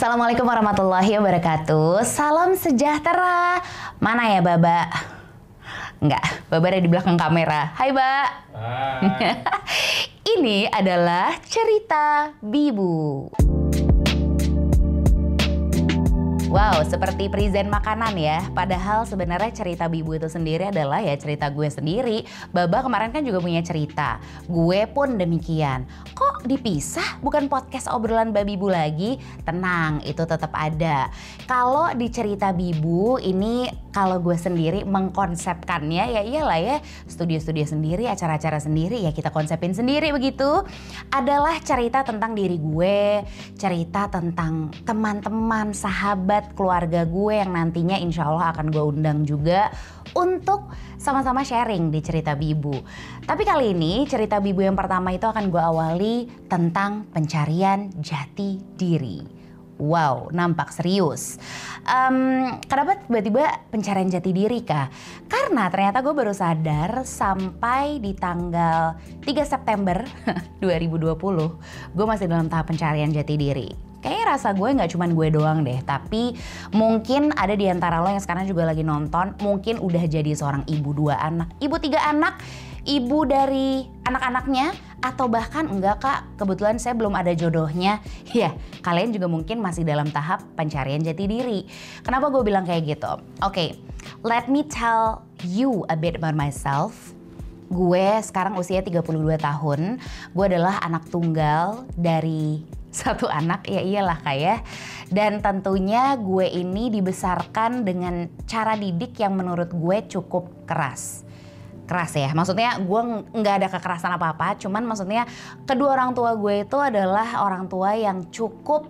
Assalamualaikum warahmatullahi wabarakatuh. Salam sejahtera. Mana ya Baba? Enggak, Baba ada di belakang kamera. Hai, Mbak. Ini adalah cerita Bibu. Wow, seperti present makanan ya. Padahal sebenarnya cerita Bibu itu sendiri adalah ya cerita gue sendiri. Baba kemarin kan juga punya cerita. Gue pun demikian. Kok dipisah? Bukan podcast obrolan Babibu lagi? Tenang, itu tetap ada. Kalau di cerita Bibu ini kalau gue sendiri mengkonsepkannya ya iyalah ya studio-studio sendiri, acara-acara sendiri ya kita konsepin sendiri begitu. Adalah cerita tentang diri gue, cerita tentang teman-teman, sahabat, keluarga gue yang nantinya insya Allah akan gue undang juga untuk sama-sama sharing di cerita Bibu. Tapi kali ini cerita Bibu yang pertama itu akan gue awali tentang pencarian jati diri. Wow, nampak serius. Um, kenapa tiba-tiba pencarian jati diri kah? Karena ternyata gue baru sadar sampai di tanggal 3 September 2020, gue masih dalam tahap pencarian jati diri kayaknya rasa gue nggak cuman gue doang deh tapi mungkin ada di antara lo yang sekarang juga lagi nonton mungkin udah jadi seorang ibu dua anak. Ibu tiga anak ibu dari anak-anaknya atau bahkan enggak kak kebetulan saya belum ada jodohnya. Ya kalian juga mungkin masih dalam tahap pencarian jati diri. Kenapa gue bilang kayak gitu? Oke okay, let me tell you a bit about myself. Gue sekarang usia 32 tahun. Gue adalah anak tunggal dari satu anak ya iyalah kayak dan tentunya gue ini dibesarkan dengan cara didik yang menurut gue cukup keras. Keras ya maksudnya gue nggak ada kekerasan apa apa cuman maksudnya kedua orang tua gue itu adalah orang tua yang cukup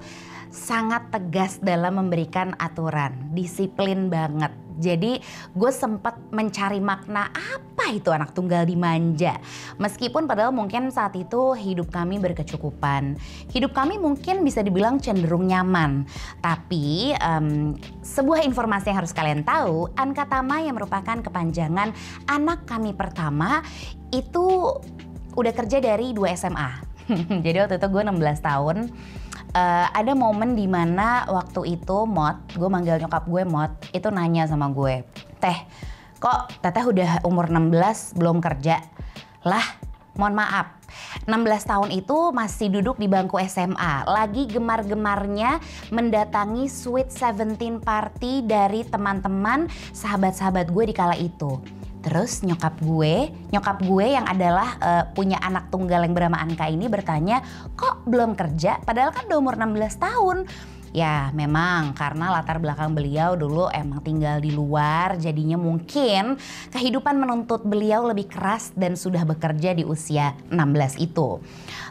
sangat tegas dalam memberikan aturan disiplin banget jadi gue sempat mencari makna apa itu anak tunggal dimanja. Meskipun padahal mungkin saat itu hidup kami berkecukupan. Hidup kami mungkin bisa dibilang cenderung nyaman. Tapi um, sebuah informasi yang harus kalian tahu, Anka Tama yang merupakan kepanjangan anak kami pertama itu udah kerja dari dua SMA. Jadi waktu itu gue 16 tahun uh, ada momen di mana waktu itu Mot, gue manggil nyokap gue Mot, itu nanya sama gue, Teh, kok Teteh udah umur 16 belum kerja? Lah, mohon maaf, 16 tahun itu masih duduk di bangku SMA, lagi gemar-gemarnya mendatangi Sweet Seventeen party dari teman-teman sahabat-sahabat gue di kala itu. Terus nyokap gue, nyokap gue yang adalah uh, punya anak tunggal yang bernama Anka ini bertanya, kok belum kerja? Padahal kan udah umur 16 tahun. Ya memang karena latar belakang beliau dulu emang tinggal di luar jadinya mungkin kehidupan menuntut beliau lebih keras dan sudah bekerja di usia 16 itu.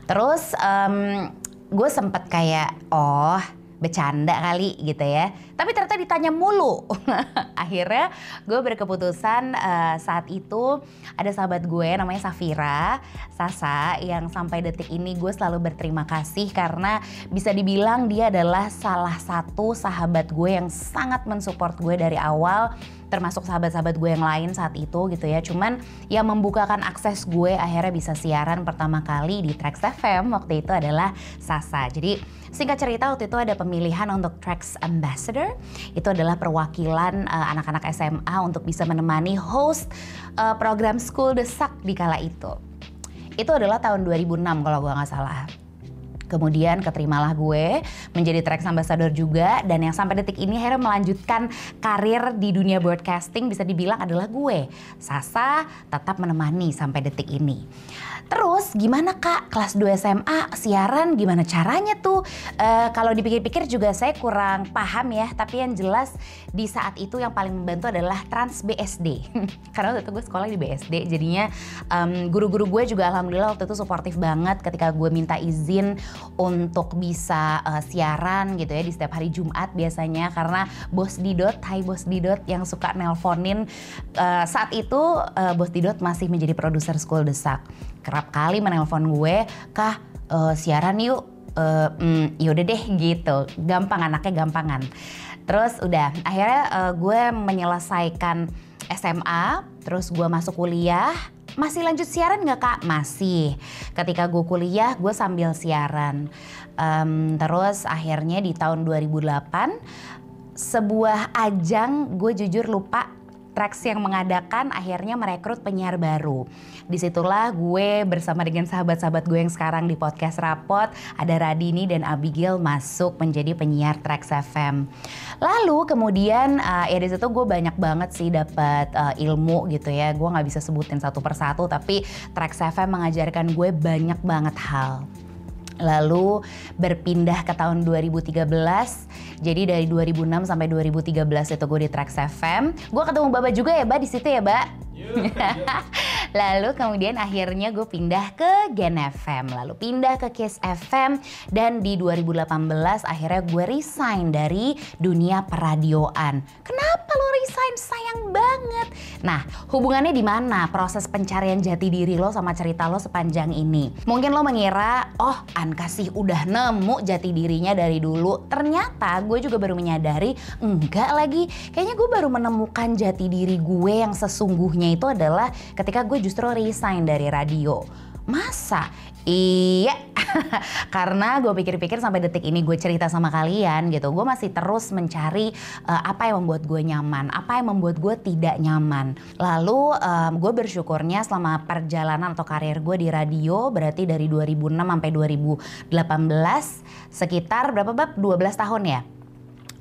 Terus um, gue sempet kayak oh bercanda kali gitu ya. Tapi ternyata ditanya mulu. Akhirnya gue berkeputusan uh, saat itu ada sahabat gue namanya Safira, Sasa yang sampai detik ini gue selalu berterima kasih karena bisa dibilang dia adalah salah satu sahabat gue yang sangat mensupport gue dari awal termasuk sahabat-sahabat gue yang lain saat itu gitu ya. Cuman yang membukakan akses gue akhirnya bisa siaran pertama kali di Trax FM waktu itu adalah Sasa. Jadi singkat cerita waktu itu ada pemilihan untuk Trax Ambassador. Itu adalah perwakilan uh, anak-anak SMA untuk bisa menemani host uh, program School Desak di kala itu. Itu adalah tahun 2006 kalau gue nggak salah. Kemudian keterimalah gue menjadi track ambassador juga dan yang sampai detik ini akhirnya melanjutkan karir di dunia broadcasting bisa dibilang adalah gue. Sasa tetap menemani sampai detik ini. Terus gimana kak kelas 2 SMA siaran gimana caranya tuh? Uh, kalau dipikir-pikir juga saya kurang paham ya. Tapi yang jelas di saat itu yang paling membantu adalah Trans BSD. Karena waktu itu gue sekolah di BSD jadinya um, guru-guru gue juga alhamdulillah waktu itu suportif banget ketika gue minta izin untuk bisa uh, siaran gitu ya di setiap hari Jumat biasanya. Karena Bos Didot, Hai Bos Didot yang suka nelponin uh, saat itu uh, Bos Didot masih menjadi produser School Desak. Kerap kali menelpon gue, kah uh, siaran yuk, uh, mm, yaudah deh gitu, gampang anaknya gampangan. Terus udah, akhirnya uh, gue menyelesaikan SMA, terus gue masuk kuliah, masih lanjut siaran nggak kak? Masih. Ketika gue kuliah, gue sambil siaran. Um, terus akhirnya di tahun 2008 sebuah ajang gue jujur lupa Trax yang mengadakan akhirnya merekrut penyiar baru. Di situlah gue bersama dengan sahabat-sahabat gue yang sekarang di podcast Rapot, ada Radini dan Abigail masuk menjadi penyiar Trax FM. Lalu kemudian uh, ya di situ gue banyak banget sih dapat uh, ilmu gitu ya. Gue nggak bisa sebutin satu persatu, tapi Trax FM mengajarkan gue banyak banget hal. Lalu berpindah ke tahun 2013. Jadi dari 2006 sampai 2013 itu gue di Trax FM. Gue ketemu Baba juga ya, Ba di situ ya, Ba. Lalu kemudian akhirnya gue pindah ke Gen FM, lalu pindah ke Kiss FM dan di 2018 akhirnya gue resign dari dunia peradioan. Kenapa lo resign? Sayang banget. Nah, hubungannya di mana proses pencarian jati diri lo sama cerita lo sepanjang ini? Mungkin lo mengira, oh Anka sih udah nemu jati dirinya dari dulu. Ternyata gue juga baru menyadari, enggak lagi. Kayaknya gue baru menemukan jati diri gue yang sesungguhnya itu adalah ketika gue justru resign dari radio. Masa? Iya, karena gue pikir-pikir sampai detik ini gue cerita sama kalian gitu, gue masih terus mencari uh, apa yang membuat gue nyaman, apa yang membuat gue tidak nyaman. Lalu um, gue bersyukurnya selama perjalanan atau karir gue di radio, berarti dari 2006 sampai 2018, sekitar berapa bab? 12 tahun ya?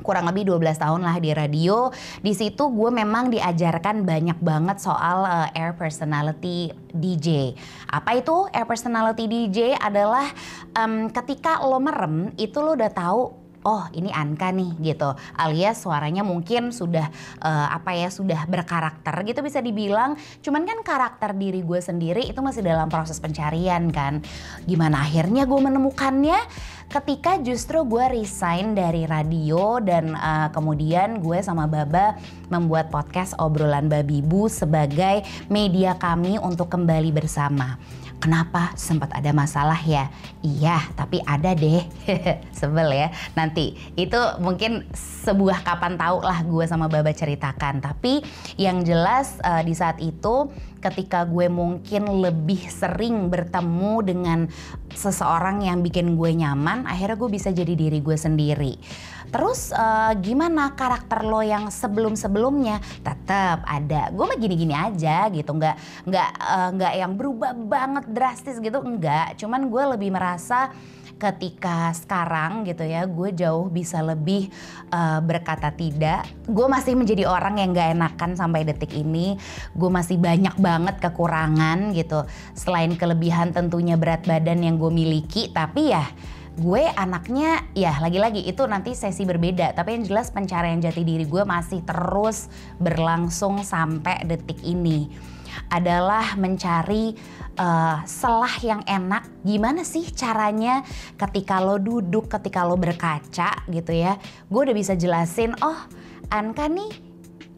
Kurang lebih 12 tahun lah di radio. Di situ gue memang diajarkan banyak banget soal uh, air personality DJ. Apa itu air personality DJ? Adalah um, ketika lo merem itu lo udah tahu oh ini Anka nih gitu alias suaranya mungkin sudah uh, apa ya sudah berkarakter gitu bisa dibilang cuman kan karakter diri gue sendiri itu masih dalam proses pencarian kan gimana akhirnya gue menemukannya ketika justru gue resign dari radio dan uh, kemudian gue sama Baba membuat podcast obrolan babi bu sebagai media kami untuk kembali bersama. Kenapa sempat ada masalah ya? Iya, tapi ada deh. Sebel ya. Nanti itu mungkin sebuah kapan tahu lah gue sama Baba ceritakan. Tapi yang jelas uh, di saat itu ketika gue mungkin lebih sering bertemu dengan seseorang yang bikin gue nyaman, akhirnya gue bisa jadi diri gue sendiri. Terus uh, gimana karakter lo yang sebelum-sebelumnya? Tetap ada. Gue mah gini-gini aja gitu, nggak nggak uh, nggak yang berubah banget drastis gitu, enggak. Cuman gue lebih merasa ketika sekarang gitu ya gue jauh bisa lebih uh, berkata tidak. Gue masih menjadi orang yang gak enakan sampai detik ini. Gue masih banyak banget kekurangan gitu. Selain kelebihan tentunya berat badan yang gue miliki tapi ya gue anaknya ya lagi-lagi itu nanti sesi berbeda. Tapi yang jelas pencarian jati diri gue masih terus berlangsung sampai detik ini adalah mencari uh, selah yang enak. Gimana sih caranya ketika lo duduk, ketika lo berkaca gitu ya. Gue udah bisa jelasin, oh Anka nih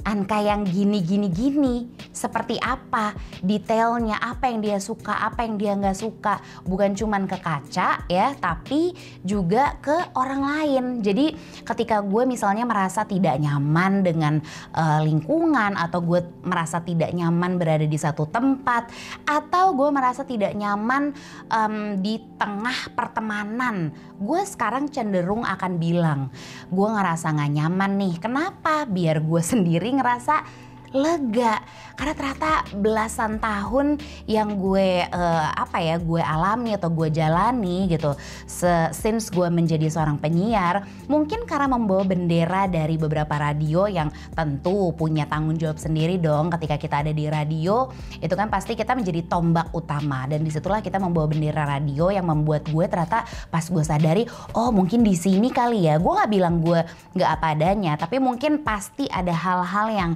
Anka yang gini gini gini. Seperti apa detailnya apa yang dia suka apa yang dia nggak suka. Bukan cuman ke kaca ya tapi juga ke orang lain. Jadi ketika gue misalnya merasa tidak nyaman dengan uh, lingkungan atau gue merasa tidak nyaman berada di satu tempat atau gue merasa tidak nyaman um, di tengah pertemanan gue sekarang cenderung akan bilang gue ngerasa nggak nyaman nih. Kenapa? Biar gue sendiri ngerasa lega. Karena ternyata belasan tahun yang gue uh, apa ya gue alami atau gue jalani gitu Se since gue menjadi seorang penyiar mungkin karena membawa bendera dari beberapa radio yang tentu punya tanggung jawab sendiri dong ketika kita ada di radio itu kan pasti kita menjadi tombak utama. Dan di situlah kita membawa bendera radio yang membuat gue ternyata pas gue sadari oh mungkin di sini kali ya. Gue nggak bilang gue nggak apa adanya tapi mungkin pasti ada hal-hal yang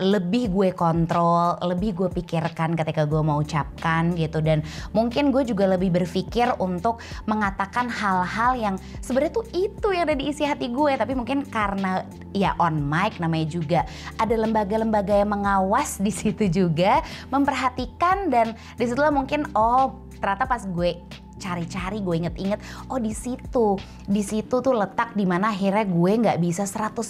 lebih gue kontrol, lebih gue pikirkan ketika gue mau ucapkan gitu. Dan mungkin gue juga lebih berpikir untuk mengatakan hal-hal yang sebenarnya tuh itu yang ada di isi hati gue. Tapi mungkin karena ya on mic namanya juga ada lembaga-lembaga yang mengawas di situ juga memperhatikan. Dan di situlah mungkin oh ternyata pas gue cari-cari gue inget-inget. Oh di situ. Di situ tuh letak di mana akhirnya gue nggak bisa 100%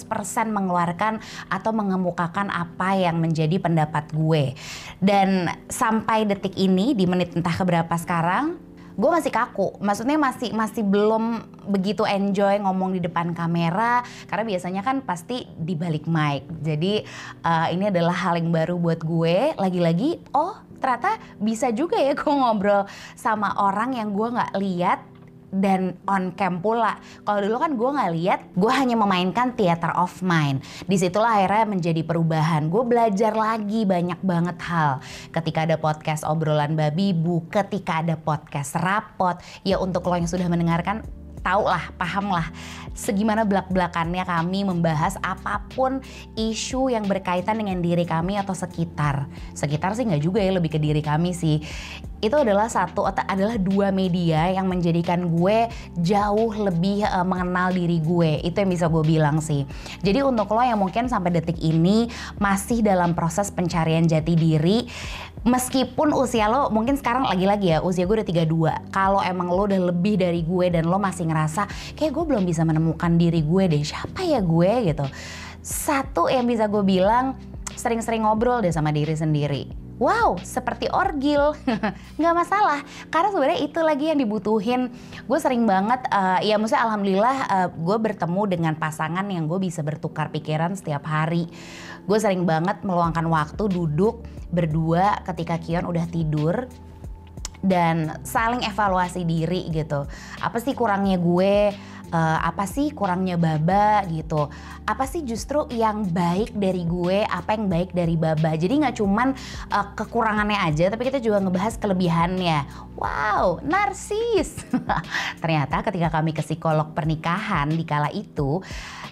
mengeluarkan atau mengemukakan apa yang menjadi pendapat gue. Dan sampai detik ini di menit entah keberapa sekarang gue masih kaku. Maksudnya masih masih belum begitu enjoy ngomong di depan kamera karena biasanya kan pasti di balik mic. Jadi uh, ini adalah hal yang baru buat gue. Lagi-lagi oh ternyata bisa juga ya gue ngobrol sama orang yang gue nggak lihat dan on cam pula. Kalau dulu kan gue nggak lihat, gue hanya memainkan theater of mind. Di situlah akhirnya menjadi perubahan. Gue belajar lagi banyak banget hal. Ketika ada podcast obrolan babi bu, ketika ada podcast rapot, ya untuk lo yang sudah mendengarkan tahu lah, paham lah segimana belak-belakannya kami membahas apa pun isu yang berkaitan dengan diri kami atau sekitar. Sekitar sih nggak juga ya, lebih ke diri kami sih. Itu adalah satu atau adalah dua media yang menjadikan gue jauh lebih uh, mengenal diri gue. Itu yang bisa gue bilang sih. Jadi untuk lo yang mungkin sampai detik ini masih dalam proses pencarian jati diri, meskipun usia lo mungkin sekarang lagi-lagi ya usia gue udah 32 kalau emang lo udah lebih dari gue dan lo masih ngerasa kayak gue belum bisa menemukan diri gue deh siapa ya gue gitu. Satu yang bisa gue bilang sering-sering ngobrol deh sama diri sendiri. Wow seperti orgil. Nggak masalah karena sebenarnya itu lagi yang dibutuhin. Gue sering banget uh, ya maksudnya alhamdulillah uh, gue bertemu dengan pasangan yang gue bisa bertukar pikiran setiap hari. Gue sering banget meluangkan waktu duduk berdua ketika Kion udah tidur dan saling evaluasi diri gitu. Apa sih kurangnya gue uh, apa sih kurangnya Baba gitu? Apa sih justru yang baik dari gue apa yang baik dari Baba? Jadi nggak cuman uh, kekurangannya aja tapi kita juga ngebahas kelebihannya. Wow narsis. Ternyata ketika kami ke psikolog pernikahan di kala itu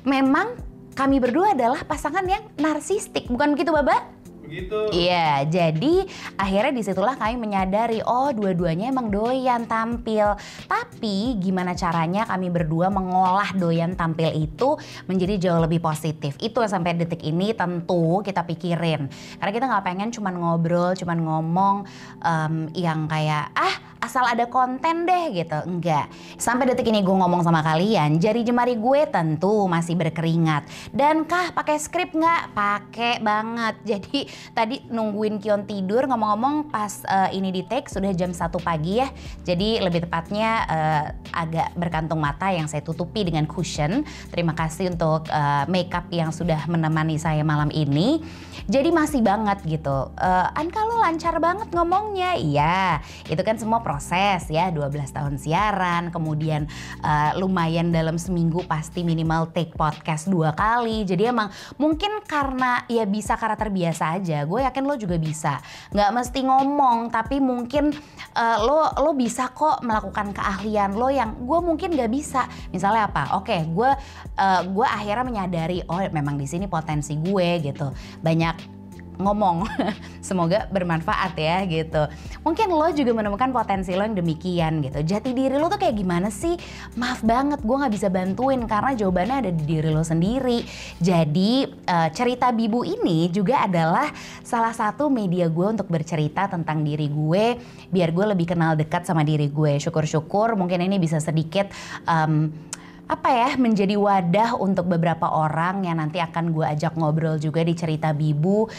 memang kami berdua adalah pasangan yang narsistik. Bukan begitu Baba? Begitu. Iya, jadi akhirnya di situlah kami menyadari, oh dua-duanya emang doyan tampil. Tapi gimana caranya kami berdua mengolah doyan tampil itu menjadi jauh lebih positif. Itu sampai detik ini tentu kita pikirin. Karena kita nggak pengen cuman ngobrol, cuman ngomong um, yang kayak ah asal ada konten deh gitu. Enggak. Sampai detik ini gue ngomong sama kalian, jari jemari gue tentu masih berkeringat. Dan kah pakai skrip nggak? Pakai banget. Jadi tadi nungguin Kion tidur ngomong-ngomong pas uh, ini di take sudah jam 1 pagi ya. Jadi lebih tepatnya uh, agak berkantung mata yang saya tutupi dengan cushion. Terima kasih untuk uh, makeup yang sudah menemani saya malam ini. Jadi masih banget gitu. Uh, Anka lo lancar banget ngomongnya. Iya, itu kan semua proses ya 12 tahun siaran kemudian uh, lumayan dalam seminggu pasti minimal take podcast dua kali. Jadi emang mungkin karena ya bisa karena terbiasa aja gue yakin lo juga bisa. Nggak mesti ngomong tapi mungkin uh, lo lo bisa kok melakukan keahlian lo yang gue mungkin nggak bisa. Misalnya apa? Oke gue uh, gue akhirnya menyadari oh memang di sini potensi gue gitu. Banyak ngomong. Semoga bermanfaat ya gitu. Mungkin lo juga menemukan potensi lo yang demikian gitu. Jati diri lo tuh kayak gimana sih? Maaf banget gue gak bisa bantuin karena jawabannya ada di diri lo sendiri. Jadi uh, cerita Bibu ini juga adalah salah satu media gue untuk bercerita tentang diri gue biar gue lebih kenal dekat sama diri gue. Syukur-syukur mungkin ini bisa sedikit um, apa ya menjadi wadah untuk beberapa orang yang nanti akan gue ajak ngobrol juga di cerita Bibu.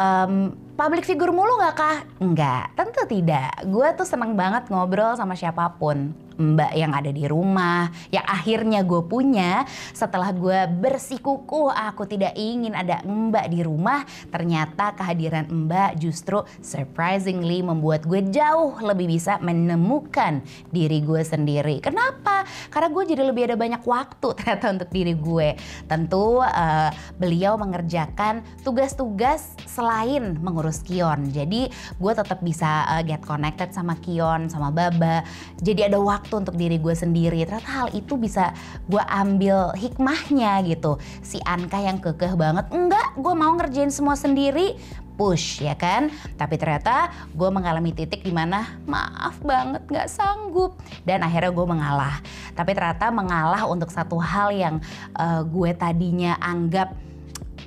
Um, public figure mulu gak kah? Enggak, tentu tidak. Gue tuh seneng banget ngobrol sama siapa pun mbak yang ada di rumah yang akhirnya gue punya. Setelah gue bersikukuh aku tidak ingin ada mbak di rumah ternyata kehadiran mbak justru surprisingly membuat gue jauh lebih bisa menemukan diri gue sendiri. Kenapa? Karena gue jadi lebih ada banyak waktu ternyata untuk diri gue. Tentu uh, beliau mengerjakan tugas-tugas selain mengurus Kion. Jadi gue tetap bisa uh, get connected sama Kion sama Baba. Jadi ada waktu waktu untuk diri gue sendiri. Ternyata hal itu bisa gue ambil hikmahnya gitu. Si Anka yang kekeh banget enggak gue mau ngerjain semua sendiri. Push ya kan? Tapi ternyata gue mengalami titik di mana maaf banget nggak sanggup. Dan akhirnya gue mengalah. Tapi ternyata mengalah untuk satu hal yang uh, gue tadinya anggap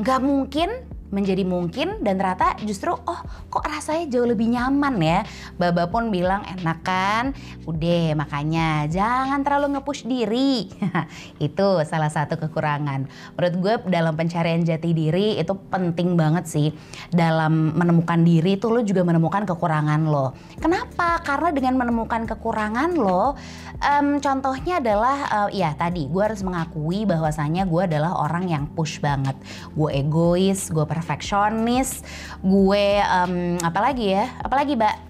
nggak mungkin menjadi mungkin dan ternyata justru oh kok rasanya jauh lebih nyaman ya. Baba pun bilang enak kan? Udah makanya jangan terlalu ngepush diri. itu salah satu kekurangan. Menurut gue dalam pencarian jati diri itu penting banget sih. Dalam menemukan diri itu lo juga menemukan kekurangan lo. Kenapa? Karena dengan menemukan kekurangan lo, um, contohnya adalah uh, ya tadi gue harus mengakui bahwasanya gue adalah orang yang push banget. Gue egois, gue perfeksionis, gue um, apalagi ya, apalagi mbak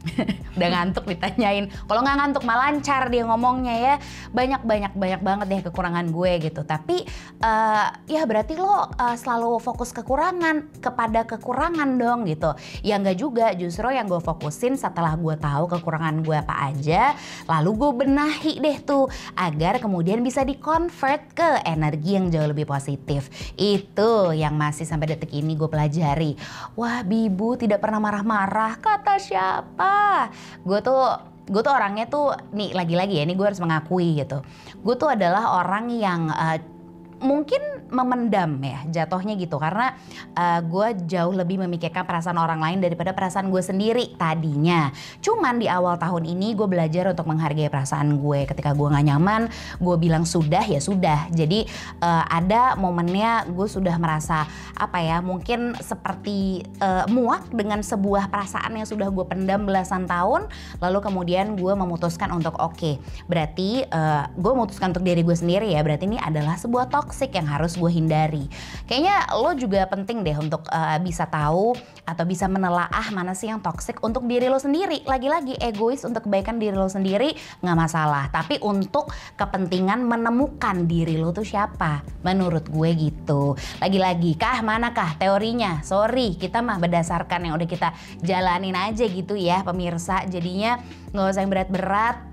udah ngantuk ditanyain. Kalau nggak ngantuk malah lancar dia ngomongnya ya. Banyak banyak banyak banget deh kekurangan gue gitu. Tapi uh, ya berarti lo uh, selalu fokus kekurangan kepada kekurangan dong gitu. Ya nggak juga justru yang gue fokusin setelah gue tahu kekurangan gue apa aja lalu gue benahi deh tuh agar kemudian bisa di convert ke energi yang jauh lebih positif. Itu yang masih sampai detik ini gue pelajari. Wah bibu tidak pernah marah-marah kata siapa gue tuh gue tuh orangnya tuh nih lagi-lagi ya ini gue harus mengakui gitu. Gue tuh adalah orang yang uh, mungkin memendam ya jatuhnya gitu. Karena uh, gue jauh lebih memikirkan perasaan orang lain daripada perasaan gue sendiri tadinya. Cuman di awal tahun ini gue belajar untuk menghargai perasaan gue. Ketika gue gak nyaman gue bilang sudah ya sudah. Jadi uh, ada momennya gue sudah merasa apa ya mungkin seperti uh, muak dengan sebuah perasaan yang sudah gue pendam belasan tahun. Lalu kemudian gue memutuskan untuk oke okay, berarti uh, gue memutuskan untuk diri gue sendiri ya. Berarti ini adalah sebuah toxic yang harus gue hindari. Kayaknya lo juga penting deh untuk uh, bisa tahu atau bisa menelaah mana sih yang toxic untuk diri lo sendiri. Lagi-lagi egois untuk kebaikan diri lo sendiri nggak masalah. Tapi untuk kepentingan menemukan diri lo tuh siapa? Menurut gue gitu. Lagi-lagi kah manakah teorinya? Sorry, kita mah berdasarkan yang udah kita jalanin aja gitu ya pemirsa. Jadinya nggak usah yang berat-berat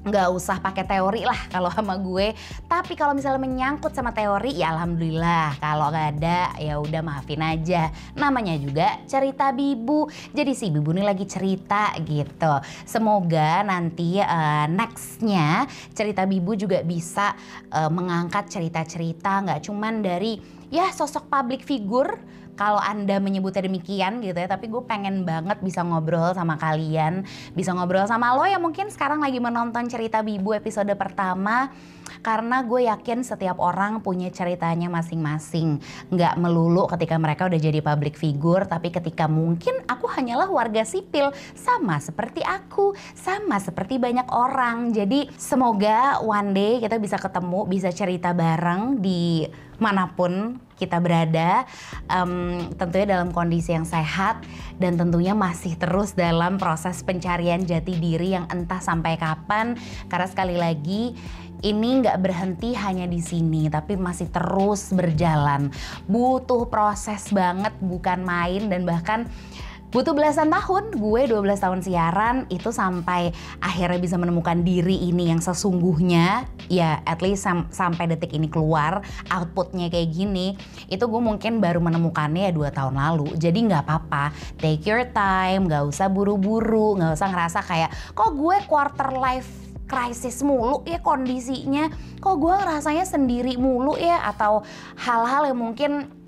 nggak usah pakai teori lah kalau sama gue. Tapi kalau misalnya menyangkut sama teori ya alhamdulillah. Kalau nggak ada ya udah maafin aja. Namanya juga cerita bibu. Jadi si bibu ini lagi cerita gitu. Semoga nanti uh, nextnya cerita bibu juga bisa uh, mengangkat cerita-cerita. Nggak cuman dari ya sosok public figure kalau Anda menyebutnya demikian gitu ya, tapi gue pengen banget bisa ngobrol sama kalian, bisa ngobrol sama lo yang mungkin sekarang lagi menonton cerita Bibu episode pertama karena gue yakin setiap orang punya ceritanya masing-masing. Nggak melulu ketika mereka udah jadi public figure, tapi ketika mungkin aku hanyalah warga sipil, sama seperti aku, sama seperti banyak orang. Jadi semoga one day kita bisa ketemu, bisa cerita bareng di mana pun kita berada um, tentunya dalam kondisi yang sehat dan tentunya masih terus dalam proses pencarian jati diri yang entah sampai kapan. Karena sekali lagi ini nggak berhenti hanya di sini tapi masih terus berjalan. Butuh proses banget bukan main dan bahkan butuh belasan tahun. Gue 12 tahun siaran itu sampai akhirnya bisa menemukan diri ini yang sesungguhnya. Ya at least sam sampai detik ini keluar outputnya kayak gini. Itu gue mungkin baru menemukannya ya dua tahun lalu. Jadi nggak apa-apa. Take your time nggak usah buru-buru nggak usah ngerasa kayak kok gue quarter life crisis mulu ya kondisinya? Kok gue rasanya sendiri mulu ya? Atau hal-hal yang mungkin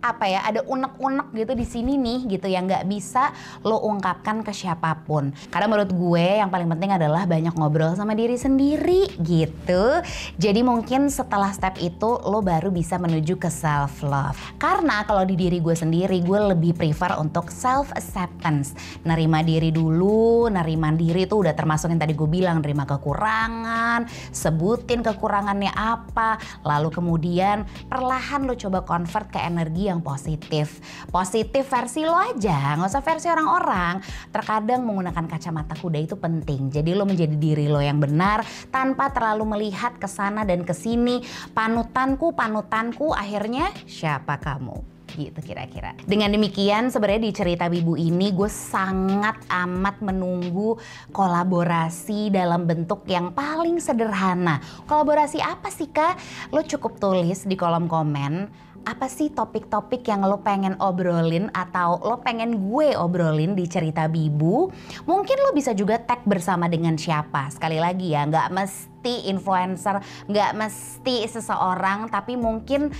apa ya ada unek-unek gitu di sini nih gitu yang nggak bisa lo ungkapkan ke siapa pun. Karena menurut gue yang paling penting adalah banyak ngobrol sama diri sendiri gitu. Jadi mungkin setelah step itu lo baru bisa menuju ke self love karena kalau di diri gue sendiri gue lebih prefer untuk self acceptance nerima diri dulu nerima diri itu udah termasuk yang tadi gue bilang nerima kekurangan sebutin kekurangannya apa lalu kemudian perlahan lo coba convert ke energi yang positif. Positif versi lo aja, nggak usah versi orang-orang. Terkadang menggunakan kacamata kuda itu penting. Jadi lo menjadi diri lo yang benar tanpa terlalu melihat ke sana dan ke sini. Panutanku, panutanku, akhirnya siapa kamu? gitu kira-kira. Dengan demikian sebenarnya di cerita Bibu ini gue sangat amat menunggu kolaborasi dalam bentuk yang paling sederhana. Kolaborasi apa sih kak? Lo cukup tulis di kolom komen apa sih topik-topik yang lo pengen obrolin atau lo pengen gue obrolin di cerita Bibu? Mungkin lo bisa juga tag bersama dengan siapa. Sekali lagi ya, nggak mesti influencer, nggak mesti seseorang, tapi mungkin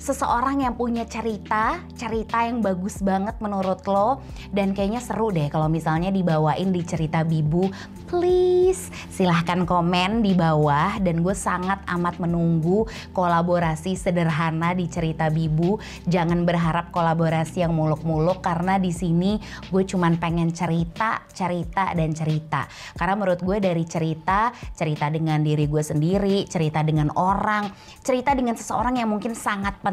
seseorang yang punya cerita, cerita yang bagus banget menurut lo dan kayaknya seru deh kalau misalnya dibawain di cerita Bibu, please silahkan komen di bawah dan gue sangat amat menunggu kolaborasi sederhana di cerita Bibu. Jangan berharap kolaborasi yang muluk-muluk karena di sini gue cuman pengen cerita, cerita dan cerita. Karena menurut gue dari cerita, cerita dengan diri gue sendiri, cerita dengan orang, cerita dengan seseorang yang mungkin sangat penting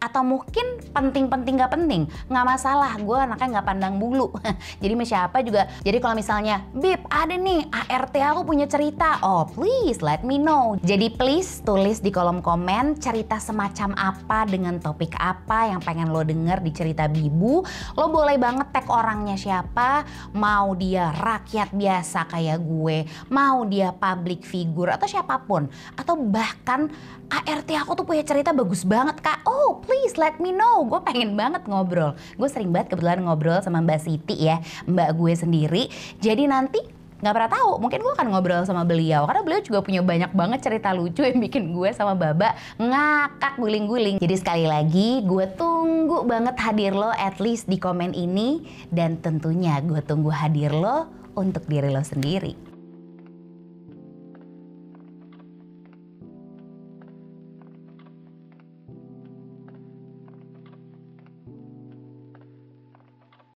atau mungkin penting-penting gak penting? Nggak masalah gue anaknya nggak pandang bulu. Jadi siapa juga? Jadi kalau misalnya Bib ada nih ART aku punya cerita. Oh please let me know. Jadi please tulis di kolom komen cerita semacam apa dengan topik apa yang pengen lo denger di cerita Bibu. Lo boleh banget tag orangnya siapa. Mau dia rakyat biasa kayak gue mau dia public figure atau siapa pun. Atau bahkan ART aku tuh punya cerita bagus banget kak oh please let me know. Gue pengen banget ngobrol. Gue sering banget kebetulan ngobrol sama Mbak Siti ya mbak gue sendiri. Jadi nanti nggak pernah tahu mungkin gue akan ngobrol sama beliau. Karena beliau juga punya banyak banget cerita lucu yang bikin gue sama Baba ngakak guling-guling. Jadi sekali lagi gue tunggu banget hadir lo at least di komen ini. Dan tentunya gue tunggu hadir lo untuk diri lo sendiri